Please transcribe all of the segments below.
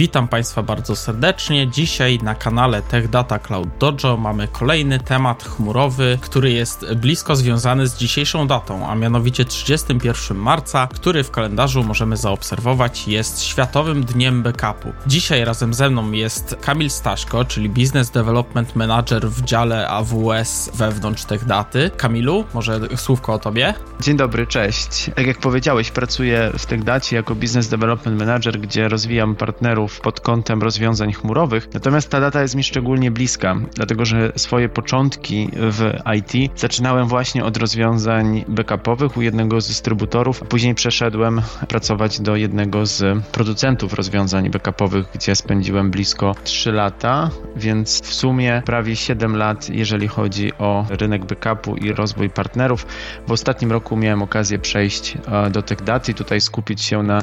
Witam Państwa bardzo serdecznie. Dzisiaj na kanale Tech Data Cloud Dojo mamy kolejny temat chmurowy, który jest blisko związany z dzisiejszą datą, a mianowicie 31 marca, który w kalendarzu możemy zaobserwować jest Światowym Dniem Backupu. Dzisiaj razem ze mną jest Kamil Staszko, czyli Business Development Manager w dziale AWS wewnątrz Tech Daty. Kamilu, może słówko o Tobie? Dzień dobry, cześć. Tak jak powiedziałeś, pracuję w Tech Dacie jako Business Development Manager, gdzie rozwijam partnerów pod kątem rozwiązań chmurowych. Natomiast ta data jest mi szczególnie bliska, dlatego że swoje początki w IT zaczynałem właśnie od rozwiązań backupowych u jednego z dystrybutorów, a później przeszedłem pracować do jednego z producentów rozwiązań backupowych, gdzie spędziłem blisko 3 lata, więc w sumie prawie 7 lat, jeżeli chodzi o rynek backupu i rozwój partnerów. W ostatnim roku miałem okazję przejść e, do TechDaty i tutaj skupić się na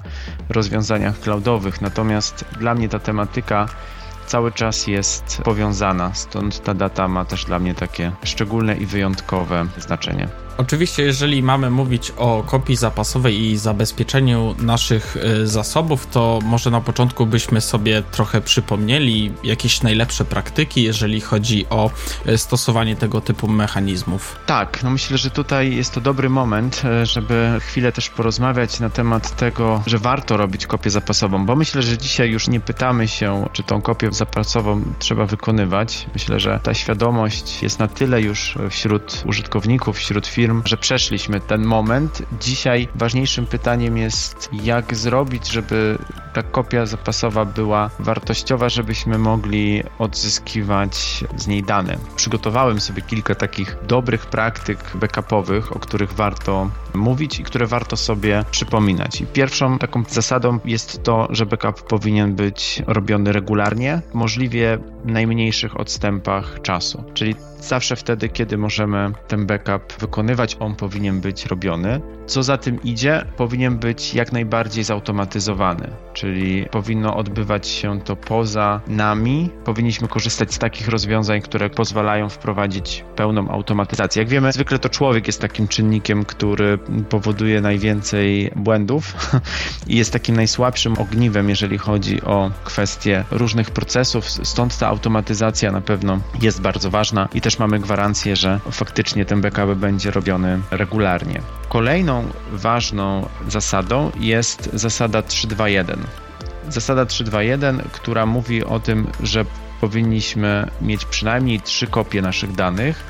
rozwiązaniach cloudowych. Natomiast dla mnie ta tematyka cały czas jest powiązana, stąd ta data ma też dla mnie takie szczególne i wyjątkowe znaczenie. Oczywiście, jeżeli mamy mówić o kopii zapasowej i zabezpieczeniu naszych y, zasobów, to może na początku byśmy sobie trochę przypomnieli jakieś najlepsze praktyki, jeżeli chodzi o y, stosowanie tego typu mechanizmów. Tak, no myślę, że tutaj jest to dobry moment, y, żeby chwilę też porozmawiać na temat tego, że warto robić kopię zapasową, bo myślę, że dzisiaj już nie pytamy się, czy tą kopię zapasową trzeba wykonywać. Myślę, że ta świadomość jest na tyle już wśród użytkowników, wśród firm, firm, że przeszliśmy ten moment. Dzisiaj ważniejszym pytaniem jest, jak zrobić, żeby ta kopia zapasowa była wartościowa, żebyśmy mogli odzyskiwać z niej dane. Przygotowałem sobie kilka takich dobrych praktyk backupowych, o których warto mówić i które warto sobie przypominać. I pierwszą taką zasadą jest to, że backup powinien być robiony regularnie, możliwie w najmniejszych odstępach czasu. Czyli zawsze wtedy, kiedy możemy ten backup wykonywać, on powinien być robiony. Co za tym idzie, powinien być jak najbardziej zautomatyzowany, czyli powinno odbywać się to poza nami. Powinniśmy korzystać z takich rozwiązań, które pozwalają wprowadzić pełną automatyzację. Jak wiemy, zwykle to człowiek jest takim czynnikiem, który powoduje najwięcej błędów i jest takim najsłabszym ogniwem, jeżeli chodzi o kwestie różnych procesów. Stąd ta automatyzacja na pewno jest bardzo ważna i też mamy gwarancję, że faktycznie ten backup będzie robiony regularnie. Kolejną ważną zasadą jest zasada 321. Zasada 321, która mówi o tym, że powinniśmy mieć przynajmniej trzy kopie naszych danych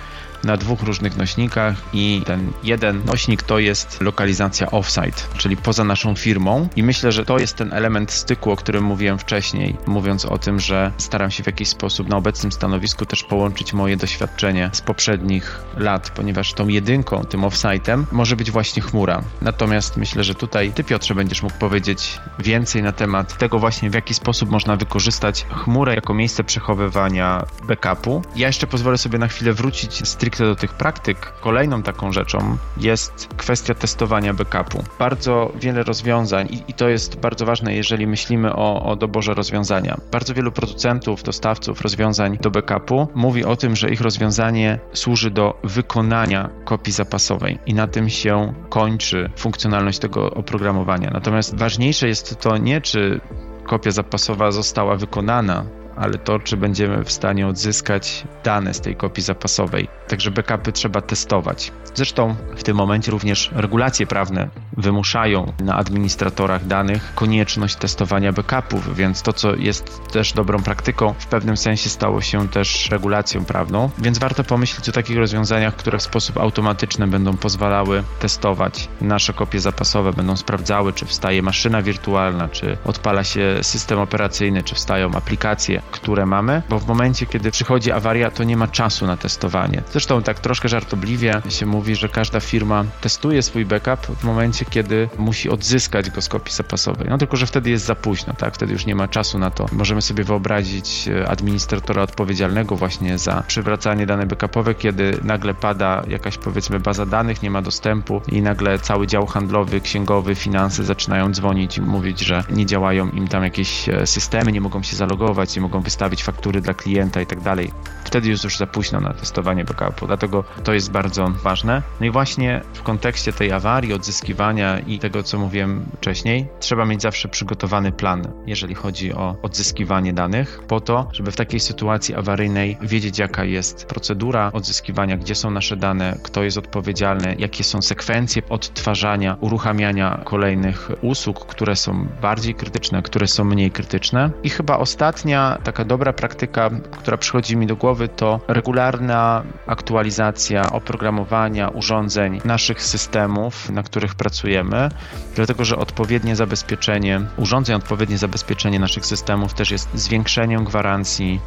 na dwóch różnych nośnikach i ten jeden nośnik to jest lokalizacja offsite, czyli poza naszą firmą i myślę, że to jest ten element styku, o którym mówiłem wcześniej, mówiąc o tym, że staram się w jakiś sposób na obecnym stanowisku też połączyć moje doświadczenie z poprzednich lat, ponieważ tą jedynką, tym offsite'em może być właśnie chmura. Natomiast myślę, że tutaj ty Piotrze będziesz mógł powiedzieć więcej na temat tego właśnie w jaki sposób można wykorzystać chmurę jako miejsce przechowywania backupu. Ja jeszcze pozwolę sobie na chwilę wrócić stricte stricte do tych praktyk, kolejną taką rzeczą jest kwestia testowania backupu. Bardzo wiele rozwiązań, i, i to jest bardzo ważne, jeżeli myślimy o, o doborze rozwiązania. Bardzo wielu producentów, dostawców rozwiązań do backupu mówi o tym, że ich rozwiązanie służy do wykonania kopii zapasowej i na tym się kończy funkcjonalność tego oprogramowania. Natomiast ważniejsze jest to nie, czy kopia zapasowa została wykonana, ale to, czy będziemy w stanie odzyskać dane z tej kopii zapasowej. Także backupy trzeba testować. Zresztą w tym momencie również regulacje prawne wymuszają na administratorach danych konieczność testowania backupów, więc to, co jest też dobrą praktyką, w pewnym sensie stało się też regulacją prawną, więc warto pomyśleć o takich rozwiązaniach, które w sposób automatyczny będą pozwalały testować nasze kopie zapasowe, będą sprawdzały, czy wstaje maszyna wirtualna, czy odpala się system operacyjny, czy wstają aplikacje, które mamy, bo w momencie, kiedy przychodzi awaria, to nie ma czasu na testowanie. Zresztą tak troszkę żartobliwie się mówi, że każda firma testuje swój backup w momencie, kiedy musi odzyskać go z kopii zapasowej. No tylko, że wtedy jest za późno, tak? Wtedy już nie ma czasu na to. Możemy sobie wyobrazić e, administratora odpowiedzialnego właśnie za przywracanie danych backupowe, kiedy nagle pada jakaś powiedzmy baza danych, nie ma dostępu i nagle cały dział handlowy, księgowy, finanse zaczynają dzwonić i mówić, że nie działają im tam jakieś e, systemy, nie mogą się zalogować, nie mogą mogą wystawić faktury dla klienta i tak dalej. Wtedy jest już za późno na testowanie backupu, dlatego to jest bardzo ważne. No i właśnie w kontekście tej awarii, odzyskiwania i tego, co mówiłem wcześniej, trzeba mieć zawsze przygotowany plan, jeżeli chodzi o odzyskiwanie danych, po to, żeby w takiej sytuacji awaryjnej wiedzieć, jaka jest procedura odzyskiwania, gdzie są nasze dane, kto jest odpowiedzialny, jakie są sekwencje odtwarzania, uruchamiania kolejnych usług, które są bardziej krytyczne, które są mniej krytyczne. I chyba ostatnia taka dobra praktyka, która przychodzi mi do głowy, to regularna aktualizacja oprogramowania, urządzeń, naszych systemów, na których pracujemy, dlatego że odpowiednie zabezpieczenie urządzeń, odpowiednie zabezpieczenie naszych systemów też jest zwiększeniem gwarancji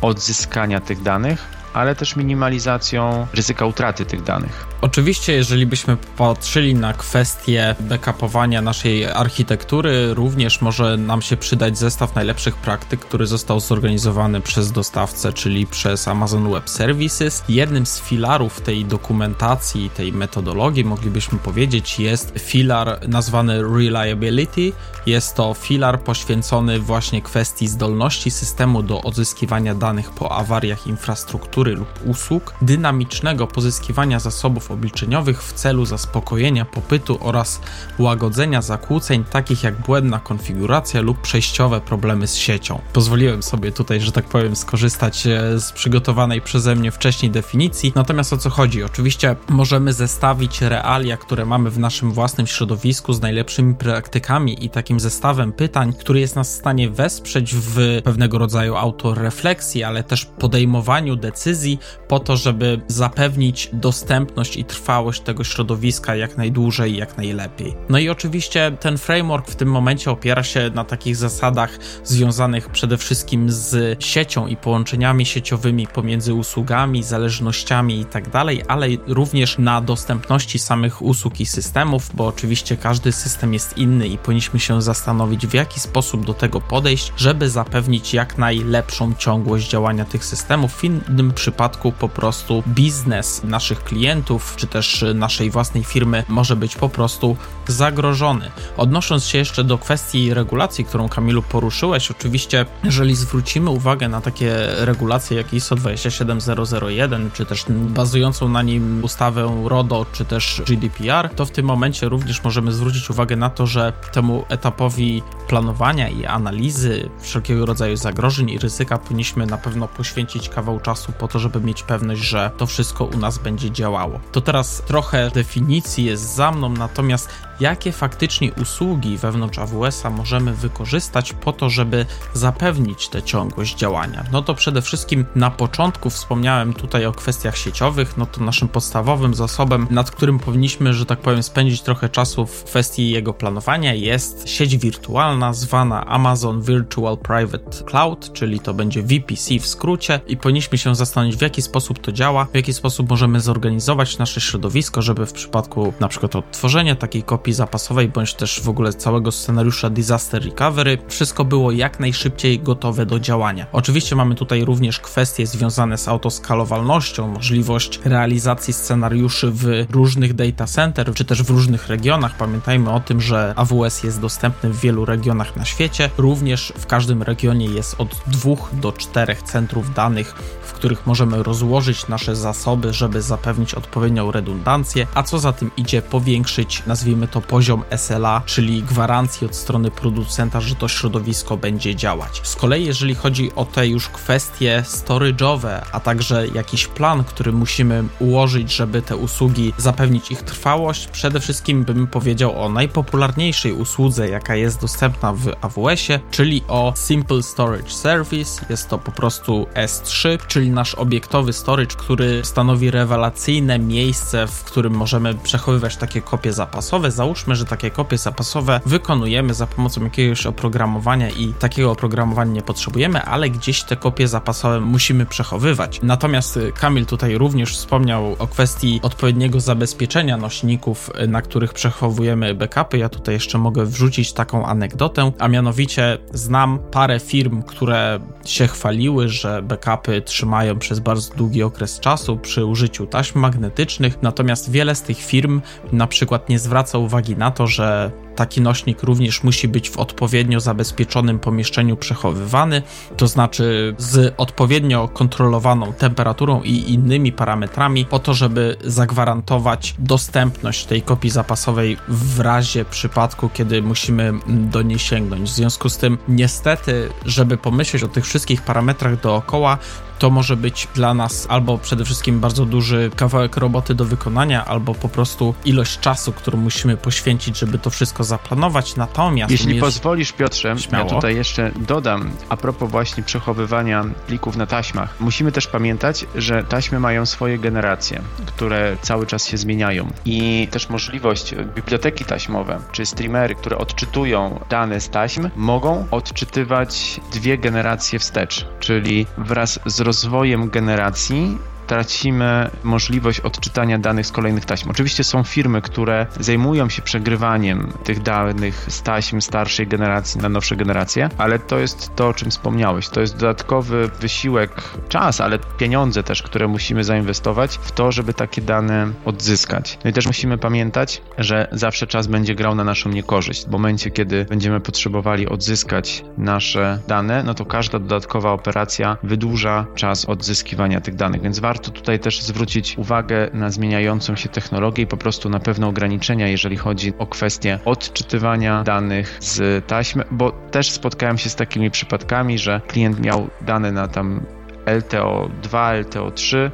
odzyskania tych danych ale też minimalizacją ryzyka utraty tych danych. Oczywiście, jeżeli byśmy patrzyli na kwestię backupowania naszej architektury, również może nam się przydać zestaw najlepszych praktyk, który został zorganizowany przez dostawcę, czyli przez Amazon Web Services. Jednym z filarów tej dokumentacji, tej metodologii, moglibyśmy powiedzieć, jest filar nazwany Reliability. Jest to filar poświęcony właśnie kwestii zdolności systemu do odzyskiwania danych po awariach infrastruktury lub usług, dynamicznego pozyskiwania zasobów obliczeniowych w celu zaspokojenia popytu oraz łagodzenia zakłóceń takich jak błędna konfiguracja lub przejściowe problemy z siecią. Pozwoliłem sobie tutaj, że tak powiem, skorzystać e, z przygotowanej przeze mnie wcześniej definicji. Natomiast o co chodzi? Oczywiście możemy zestawić realia, które mamy w naszym własnym środowisku z najlepszymi praktykami i takim zestawem pytań, który jest nas w stanie wesprzeć w pewnego rodzaju autorefleksji, ale też podejmowaniu decyzji decyzji po to, żeby zapewnić dostępność i trwałość tego środowiska jak najdłużej jak najlepiej. No i oczywiście ten framework w tym momencie opiera się na takich zasadach związanych przede wszystkim z siecią i połączeniami sieciowymi pomiędzy usługami, zależnościami i tak ale również na dostępności samych usług i systemów, bo oczywiście każdy system jest inny i powinniśmy się zastanowić, w jaki sposób do tego podejść, żeby zapewnić jak najlepszą ciągłość działania tych systemów. W innym przypadku po prostu biznes naszych klientów, czy też naszej własnej firmy może być po prostu zagrożony. Odnosząc się jeszcze do kwestii regulacji, którą Kamilu poruszyłeś, oczywiście, jeżeli zwrócimy uwagę na takie regulacje jak ISO 27001, czy też bazującą na nim ustawę RODO, czy też GDPR, to w tym momencie również możemy zwrócić uwagę na to, że temu etapowi planowania i analizy wszelkiego rodzaju zagrożeń i ryzyka powinniśmy na pewno poświęcić kawał czasu po to, żeby mieć pewność, że to wszystko u nas będzie działało. To teraz trochę definicji jest za mną, natomiast jakie faktycznie usługi wewnątrz AWS-a możemy wykorzystać po to, żeby zapewnić tę ciągłość działania. No to przede wszystkim na początku wspomniałem tutaj o kwestiach sieciowych, no to naszym podstawowym zasobem, nad którym powinniśmy, że tak powiem, spędzić trochę czasu w kwestii jego planowania jest sieć wirtualna zwana Amazon Virtual Private Cloud, czyli to będzie VPC w skrócie i powinniśmy się zastanowić w jaki sposób to działa, w jaki sposób możemy zorganizować nasze środowisko, żeby w przypadku na przykład odtworzenia takiej kopii zapasowej, bądź też w ogóle całego scenariusza Disaster Recovery, wszystko było jak najszybciej gotowe do działania. Oczywiście mamy tutaj również kwestie związane z autoskalowalnością, możliwość realizacji scenariuszy w różnych data center, czy też w różnych regionach. Pamiętajmy o tym, że AWS jest dostępny w wielu regionach na świecie. Również w każdym regionie jest od dwóch do czterech centrów danych, w których możemy rozłożyć nasze zasoby, żeby zapewnić odpowiednią redundancję, a co za tym idzie, powiększyć, nazwijmy to poziom SLA, czyli gwarancji od strony producenta, że to środowisko będzie działać. Z kolei, jeżeli chodzi o te już kwestie storage'owe, a także jakiś plan, który musimy ułożyć, żeby te usługi zapewnić ich trwałość, przede wszystkim bym powiedział o najpopularniejszej usłudze, jaka jest dostępna w AWS-ie, czyli o Simple Storage Service. Jest to po prostu S3, czyli nasz obiektowy storage, który stanowi rewelacyjne miejsce, w którym możemy przechowywać takie kopie zapasowe, załóżmy, że takie kopie zapasowe wykonujemy za pomocą jakiegoś oprogramowania i takiego oprogramowania nie potrzebujemy, ale gdzieś te kopie zapasowe musimy przechowywać. Natomiast y, Kamil tutaj również wspomniał o kwestii odpowiedniego zabezpieczenia nośników, y, na których przechowujemy backupy. Ja tutaj jeszcze mogę wrzucić taką anegdotę, a mianowicie znam parę firm, które się chwaliły, że backupy trzymają przez bardzo długi okres czasu przy użyciu taśm magnetycznych, natomiast wiele z tych firm na przykład nie zwraca uwagi na to, że taki nośnik również musi być w odpowiednio zabezpieczonym pomieszczeniu przechowywany, to znaczy z odpowiednio kontrolowaną temperaturą i innymi parametrami, po to, żeby zagwarantować dostępność tej kopii zapasowej w razie przypadku, kiedy musimy do niej sięgnąć. W związku z tym, niestety, żeby pomyśleć o tych wszystkich parametrach dookoła, to może być dla nas albo przede wszystkim bardzo duży kawałek roboty do wykonania, albo po prostu ilość czasu, którą musimy poświęcić, żeby to wszystko zaplanować. Natomiast. Jeśli umiesz... pozwolisz, Piotrze, Śmiało. ja tutaj jeszcze dodam a propos właśnie przechowywania plików na taśmach. Musimy też pamiętać, że taśmy mają swoje generacje, które cały czas się zmieniają. I też możliwość biblioteki taśmowe, czy streamery, które odczytują dane z taśm, mogą odczytywać dwie generacje wstecz, czyli wraz z rozwojem generacji tracimy możliwość odczytania danych z kolejnych taśm. Oczywiście są firmy, które zajmują się przegrywaniem tych danych z taśm starszej generacji na nowsze generacje, ale to jest to, o czym wspomniałeś. To jest dodatkowy wysiłek, czas, ale pieniądze też, które musimy zainwestować w to, żeby takie dane odzyskać. No i też musimy pamiętać, że zawsze czas będzie grał na naszą niekorzyść. W momencie, kiedy będziemy potrzebowali odzyskać nasze dane, no to każda dodatkowa operacja wydłuża czas odzyskiwania tych danych, więc warto warto tutaj też zwrócić uwagę na zmieniającą się technologię i po prostu na pewne ograniczenia, jeżeli chodzi o kwestię odczytywania danych z taśmy, bo też spotkałem się z takimi przypadkami, że klient miał dane na tam LTO2, LTO3,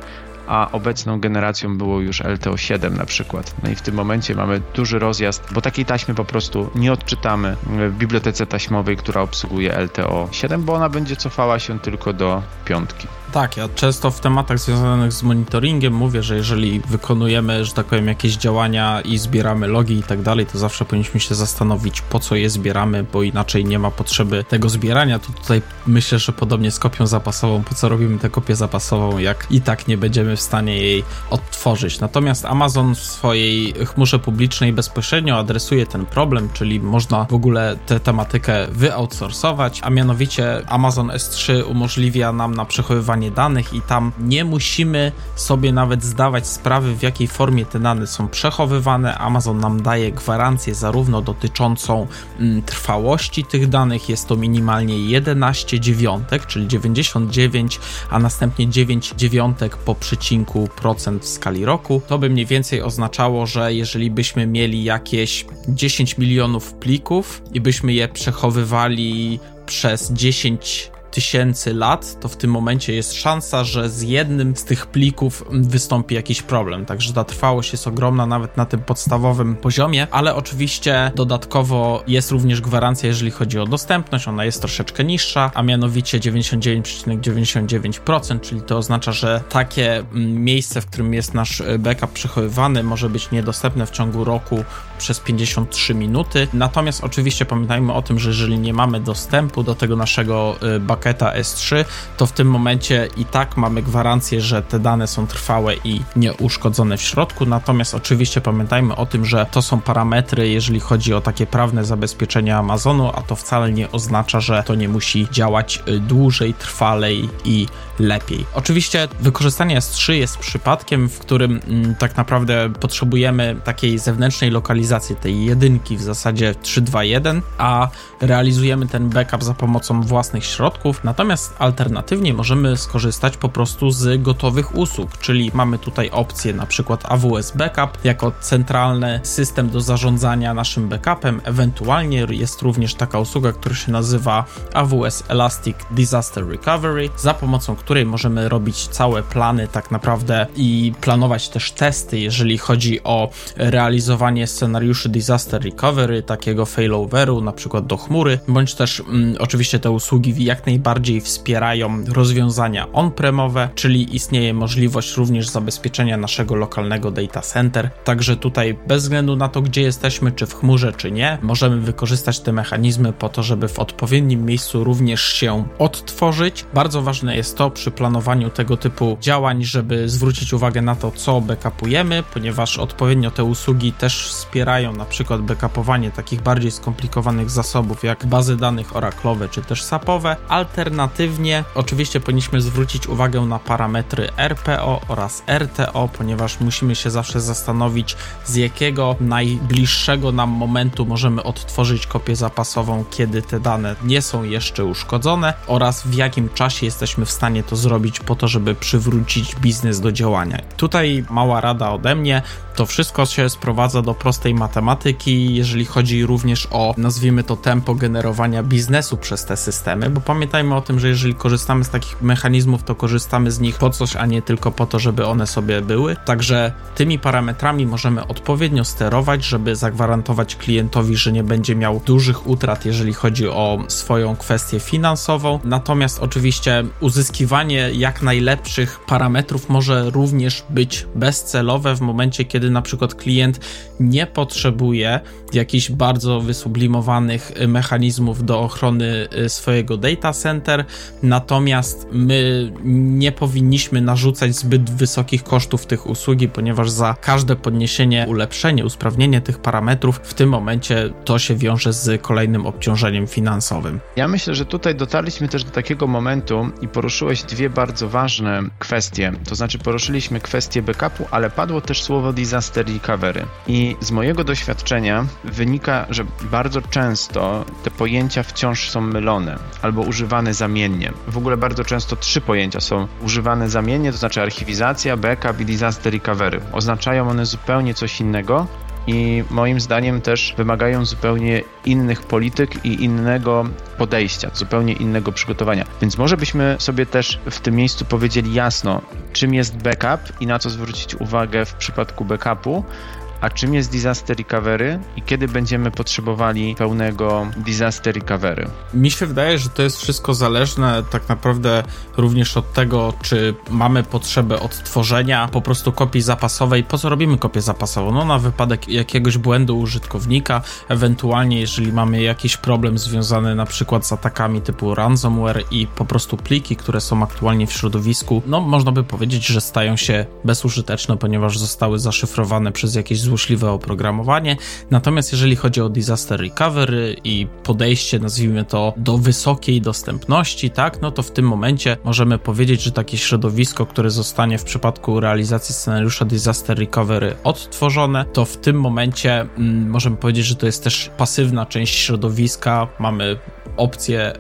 a obecną generacją było już LTO7 na przykład. No i w tym momencie mamy duży rozjazd, bo takiej taśmy po prostu nie odczytamy w bibliotece taśmowej, która obsługuje LTO7, bo ona będzie cofała się tylko do piątki. Tak, ja często w tematach związanych z monitoringiem mówię, że jeżeli wykonujemy, że tak powiem, jakieś działania i zbieramy logi i tak dalej, to zawsze powinniśmy się zastanowić, po co je zbieramy, bo inaczej nie ma potrzeby tego zbierania. To tutaj myślę, że podobnie z kopią zapasową, po co robimy tę kopię zapasową, jak i tak nie będziemy w stanie jej odtworzyć. Natomiast Amazon w swojej chmurze publicznej bezpośrednio adresuje ten problem, czyli można w ogóle tę tematykę wyoutsourcować, a mianowicie Amazon S3 umożliwia nam na przechowywanie danych i tam nie musimy sobie nawet zdawać sprawy, w jakiej formie te dane są przechowywane. Amazon nam daje gwarancję zarówno dotyczącą mm, trwałości tych danych, jest to minimalnie 11 dziewiątek, czyli 99, a następnie 9 dziewiątek po przecinku procent w skali roku. To by mniej więcej oznaczało, że jeżeli byśmy mieli jakieś 10 milionów plików i byśmy je przechowywali przez 10 tysięcy lat, to w tym momencie jest szansa, że z jednym z tych plików wystąpi jakiś problem. Także ta trwałość jest ogromna nawet na tym podstawowym poziomie, ale oczywiście dodatkowo jest również gwarancja, jeżeli chodzi o dostępność, ona jest troszeczkę niższa, a mianowicie 99,99%, czyli to oznacza, że takie mm, miejsce, w którym jest nasz backup przechowywany, może być niedostępne w ciągu roku przez 53 minuty. Natomiast oczywiście pamiętajmy o tym, że jeżeli nie mamy dostępu do tego naszego y, bucketa S3, to w tym momencie i tak mamy gwarancję, że te dane są trwałe i nieuszkodzone w środku. Natomiast oczywiście pamiętajmy o tym, że to są parametry, jeżeli chodzi o takie prawne zabezpieczenia Amazonu, a to wcale nie oznacza, że to nie musi działać y, dłużej, trwalej i lepiej. Oczywiście wykorzystanie S3 jest przypadkiem, w którym mm, tak naprawdę potrzebujemy takiej zewnętrznej lokalizacji, tej jedynki w zasadzie 3.2.1, a realizujemy ten backup za pomocą własnych środków. Natomiast alternatywnie możemy skorzystać po prostu z gotowych usług, czyli mamy tutaj opcję na przykład AWS Backup jako centralny system do zarządzania naszym backupem. Ewentualnie jest również taka usługa, która się nazywa AWS Elastic Disaster Recovery, za pomocą której możemy robić całe plany tak naprawdę i planować też testy, jeżeli chodzi o realizowanie scenariuszy disaster recovery, takiego failoveru, na przykład do chmury, bądź też mm, oczywiście te usługi jak najbardziej wspierają rozwiązania on-premowe, czyli istnieje możliwość również zabezpieczenia naszego lokalnego data center. Także tutaj bez względu na to, gdzie jesteśmy, czy w chmurze, czy nie, możemy wykorzystać te mechanizmy po to, żeby w odpowiednim miejscu również się odtworzyć. Bardzo ważne jest to przy planowaniu tego typu działań, żeby zwrócić uwagę na to, co backupujemy, ponieważ odpowiednio te usługi też wspierają wspierają na przykład backupowanie takich bardziej skomplikowanych zasobów jak bazy danych oraclowe czy też SAPowe. Alternatywnie oczywiście powinniśmy zwrócić uwagę na parametry RPO oraz RTO, ponieważ musimy się zawsze zastanowić z jakiego najbliższego nam momentu możemy odtworzyć kopię zapasową, kiedy te dane nie są jeszcze uszkodzone oraz w jakim czasie jesteśmy w stanie to zrobić po to, żeby przywrócić biznes do działania. Tutaj mała rada ode mnie, to wszystko się sprowadza do prostej matematyki, jeżeli chodzi również o, nazwijmy to, tempo generowania biznesu przez te systemy, bo pamiętajmy o tym, że jeżeli korzystamy z takich mechanizmów, to korzystamy z nich po coś, a nie tylko po to, żeby one sobie były. Także tymi parametrami możemy odpowiednio sterować, żeby zagwarantować klientowi, że nie będzie miał dużych utrat, jeżeli chodzi o swoją kwestię finansową. Natomiast oczywiście uzyskiwanie jak najlepszych parametrów może również być bezcelowe w momencie, kiedy na przykład klient nie potrzebuje jakichś bardzo wysublimowanych mechanizmów do ochrony y, swojego data center, natomiast my nie powinniśmy narzucać zbyt wysokich kosztów tych usługi, ponieważ za każde podniesienie, ulepszenie, usprawnienie tych parametrów w tym momencie to się wiąże z kolejnym obciążeniem finansowym. Ja myślę, że tutaj dotarliśmy też do takiego momentu i poruszyłeś dwie bardzo ważne kwestie. To znaczy poruszyliśmy kwestię backupu, ale padło też słowo disaster recovery. I z mojego doświadczenia wynika, że bardzo często te pojęcia wciąż są mylone albo używane zamiennie. W ogóle bardzo często trzy pojęcia są używane zamiennie, to znaczy archiwizacja, backup i disaster recovery. Oznaczają one zupełnie coś innego, i moim zdaniem też wymagają zupełnie innych polityk i innego podejścia, zupełnie innego przygotowania. Więc może byśmy sobie też w tym miejscu powiedzieli jasno, czym jest backup i na co zwrócić uwagę w przypadku backupu, a czym jest disaster recovery i kiedy będziemy potrzebowali pełnego disaster recovery? Mi się wydaje, że to jest wszystko zależne tak naprawdę również od tego, czy mamy potrzebę odtworzenia po prostu kopii zapasowej. Po co robimy kopię zapasową? No na wypadek jakiegoś błędu użytkownika, ewentualnie jeżeli mamy jakiś problem związany na przykład z atakami typu ransomware i po prostu pliki, które są aktualnie w środowisku, no można by powiedzieć, że stają się bezużyteczne, ponieważ zostały zaszyfrowane przez jakieś złe złośliwe oprogramowanie. Natomiast jeżeli chodzi o disaster recovery i podejście, nazwijmy to, do wysokiej dostępności, tak, no to w tym momencie możemy powiedzieć, że takie środowisko, które zostanie w przypadku realizacji scenariusza disaster recovery odtworzone, to w tym momencie mm, możemy powiedzieć, że to jest też pasywna część środowiska. Mamy opcję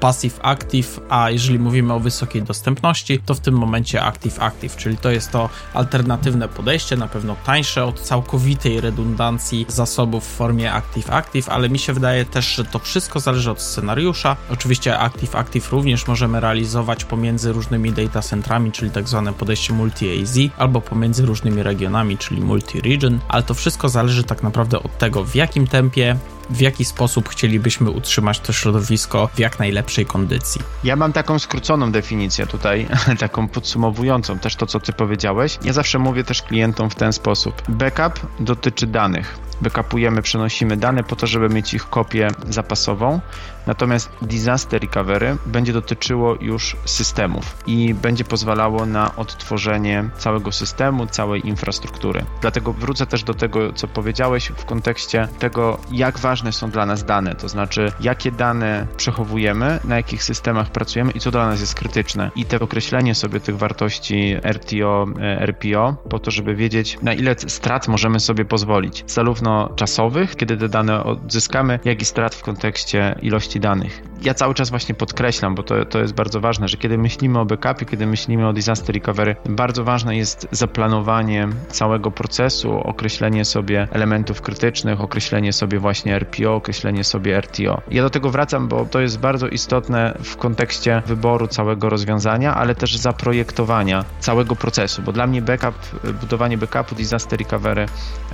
passive active, a jeżeli mówimy o wysokiej dostępności, to w tym momencie active active, czyli to jest to alternatywne podejście, na pewno tańsze od całkowitej redundancji zasobów w formie active active, ale mi się wydaje też, że to wszystko zależy od scenariusza. Oczywiście active active również możemy realizować pomiędzy różnymi data centrami, czyli tak zwane podejście multi-AZ, albo pomiędzy różnymi regionami, czyli multi-region, ale to wszystko zależy tak naprawdę od tego, w jakim tempie w jaki sposób chcielibyśmy utrzymać to środowisko w jak najlepszej kondycji. Ja mam taką skróconą definicję tutaj, taką podsumowującą też to, co ty powiedziałeś. Ja zawsze mówię też klientom w ten sposób. Backup dotyczy danych. Backupujemy, przenosimy dane po to, żeby mieć ich kopię zapasową. Natomiast disaster recovery będzie dotyczyło już systemów i będzie pozwalało na odtworzenie całego systemu, całej infrastruktury. Dlatego wrócę też do tego, co powiedziałeś w kontekście tego, jak ważne są dla nas dane, to znaczy jakie dane przechowujemy, na jakich systemach pracujemy i co dla nas jest krytyczne. I te określenie sobie tych wartości RTO, RPO, po to, żeby wiedzieć, na ile strat możemy sobie pozwolić, zarówno czasowych, kiedy te dane odzyskamy, jak i strat w kontekście ilości danych. Ja cały czas właśnie podkreślam, bo to, to jest bardzo ważne, że kiedy myślimy o backupie, kiedy myślimy o disaster recovery, bardzo ważne jest zaplanowanie całego procesu, określenie sobie elementów krytycznych, określenie sobie właśnie RPO, określenie sobie RTO. Ja do tego wracam, bo to jest bardzo istotne w kontekście wyboru całego rozwiązania, ale też zaprojektowania całego procesu, bo dla mnie backup, budowanie backupu, disaster recovery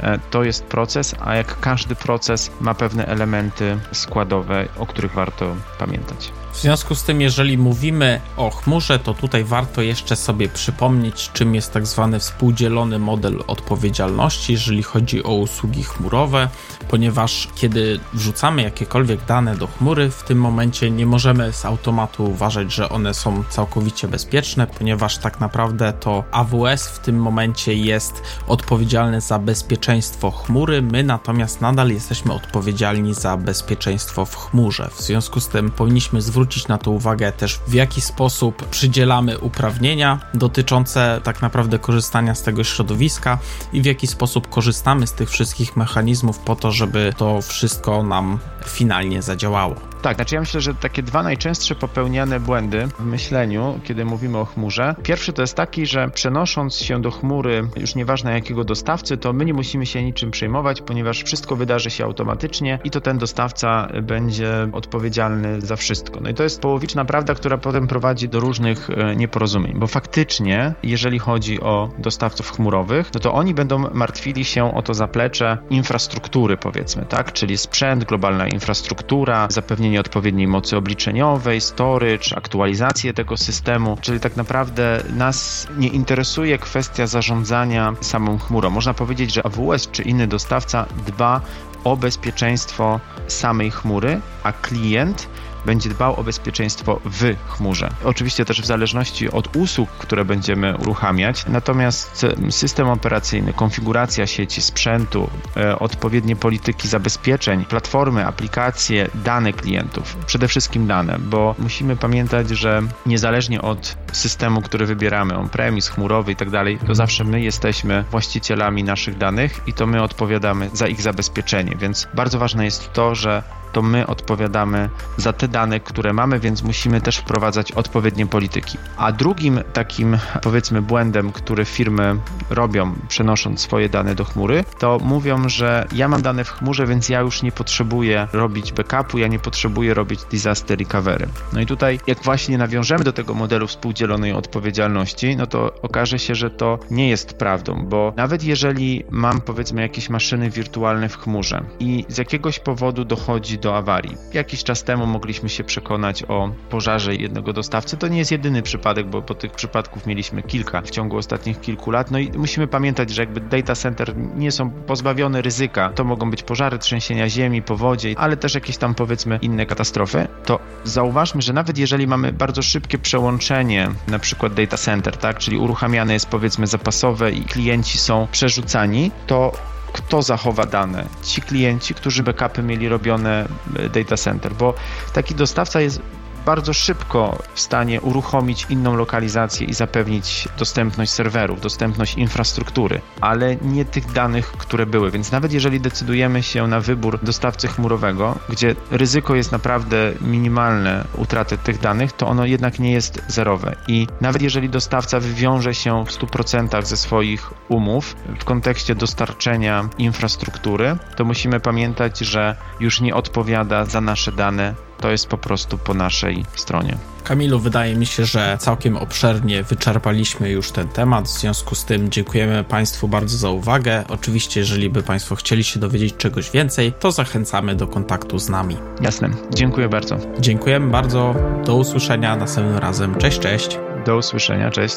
e, to jest proces, a jak każdy proces ma pewne elementy składowe, o których warto pamiętać. W związku z tym, jeżeli mówimy o chmurze, to tutaj warto jeszcze sobie przypomnieć, czym jest tak zwany współdzielony model odpowiedzialności, jeżeli chodzi o usługi chmurowe, ponieważ kiedy wrzucamy jakiekolwiek dane do chmury, w tym momencie nie możemy z automatu uważać, że one są całkowicie bezpieczne, ponieważ tak naprawdę to AWS w tym momencie jest odpowiedzialny za bezpieczeństwo chmury, my natomiast nadal jesteśmy odpowiedzialni za bezpieczeństwo w chmurze. W związku z tym powinniśmy zwrócić na to uwagę też, w jaki sposób przydzielamy uprawnienia dotyczące tak naprawdę korzystania z tego środowiska i w jaki sposób korzystamy z tych wszystkich mechanizmów po to, żeby to wszystko nam finalnie zadziałało. Tak, znaczy ja myślę, że takie dwa najczęstsze popełniane błędy w myśleniu, kiedy mówimy o chmurze. Pierwszy to jest taki, że przenosząc się do chmury, już nieważne jakiego dostawcy, to my nie musimy się niczym przejmować, ponieważ wszystko wydarzy się automatycznie i to ten dostawca będzie odpowiedzialny za wszystko. No i to jest połowiczna prawda, która potem prowadzi do różnych e, nieporozumień, bo faktycznie, jeżeli chodzi o dostawców chmurowych, no to oni będą martwili się o to zaplecze infrastruktury, powiedzmy, tak? Czyli sprzęt, globalna infrastruktura, zapewnienie odpowiedniej mocy obliczeniowej, storage, aktualizację tego systemu, czyli tak naprawdę nas nie interesuje kwestia zarządzania samą chmurą. Można powiedzieć, że AWS czy inny dostawca dba o bezpieczeństwo samej chmury, a klient będzie dbał o bezpieczeństwo w chmurze. Oczywiście też w zależności od usług, które będziemy uruchamiać, natomiast system operacyjny, konfiguracja sieci, sprzętu, e, odpowiednie polityki zabezpieczeń, platformy, aplikacje, dane klientów, przede wszystkim dane, bo musimy pamiętać, że niezależnie od systemu, który wybieramy, on-premise, chmurowy i tak dalej, to zawsze my jesteśmy właścicielami naszych danych i to my odpowiadamy za ich zabezpieczenie, więc bardzo ważne jest to, że to my odpowiadamy za te dane, które mamy, więc musimy też wprowadzać odpowiednie polityki. A drugim takim, powiedzmy, błędem, który firmy robią, przenosząc swoje dane do chmury, to mówią, że ja mam dane w chmurze, więc ja już nie potrzebuję robić backupu, ja nie potrzebuję robić disaster recovery. No i tutaj, jak właśnie nawiążemy do tego modelu współdzielonej odpowiedzialności, no to okaże się, że to nie jest prawdą, bo nawet jeżeli mam, powiedzmy, jakieś maszyny wirtualne w chmurze i z jakiegoś powodu dochodzi do awarii. Jakiś czas temu mogliśmy się przekonać o pożarze jednego dostawcy. To nie jest jedyny przypadek, bo, bo tych przypadków mieliśmy kilka w ciągu ostatnich kilku lat. No i musimy pamiętać, że jakby data center nie są pozbawione ryzyka. To mogą być pożary, trzęsienia ziemi, powodzie, ale też jakieś tam powiedzmy inne katastrofy. To zauważmy, że nawet jeżeli mamy bardzo szybkie przełączenie, na przykład data center, tak, czyli uruchamiane jest powiedzmy zapasowe i klienci są przerzucani, to kto zachowa dane? Ci klienci, którzy backupy mieli robione e, data center, bo taki dostawca jest bardzo szybko w stanie uruchomić inną lokalizację i zapewnić dostępność serwerów, dostępność infrastruktury, ale nie tych danych, które były. Więc nawet jeżeli decydujemy się na wybór dostawcy chmurowego, gdzie ryzyko jest naprawdę minimalne utraty tych danych, to ono jednak nie jest zerowe. I nawet jeżeli dostawca wywiąże się w 100% ze swoich umów w kontekście dostarczenia infrastruktury, to musimy pamiętać, że już nie odpowiada za nasze dane to jest po prostu po naszej stronie. Kamilu, wydaje mi się, że całkiem obszernie wyczerpaliśmy już ten temat. W związku z tym dziękujemy Państwu bardzo za uwagę. Oczywiście, jeżeli by Państwo chcieli się dowiedzieć czegoś więcej, to zachęcamy do kontaktu z nami. Jasne. Dziękuję bardzo. Dziękujemy bardzo. Do usłyszenia następnym razem. Cześć, cześć. Do usłyszenia. Cześć.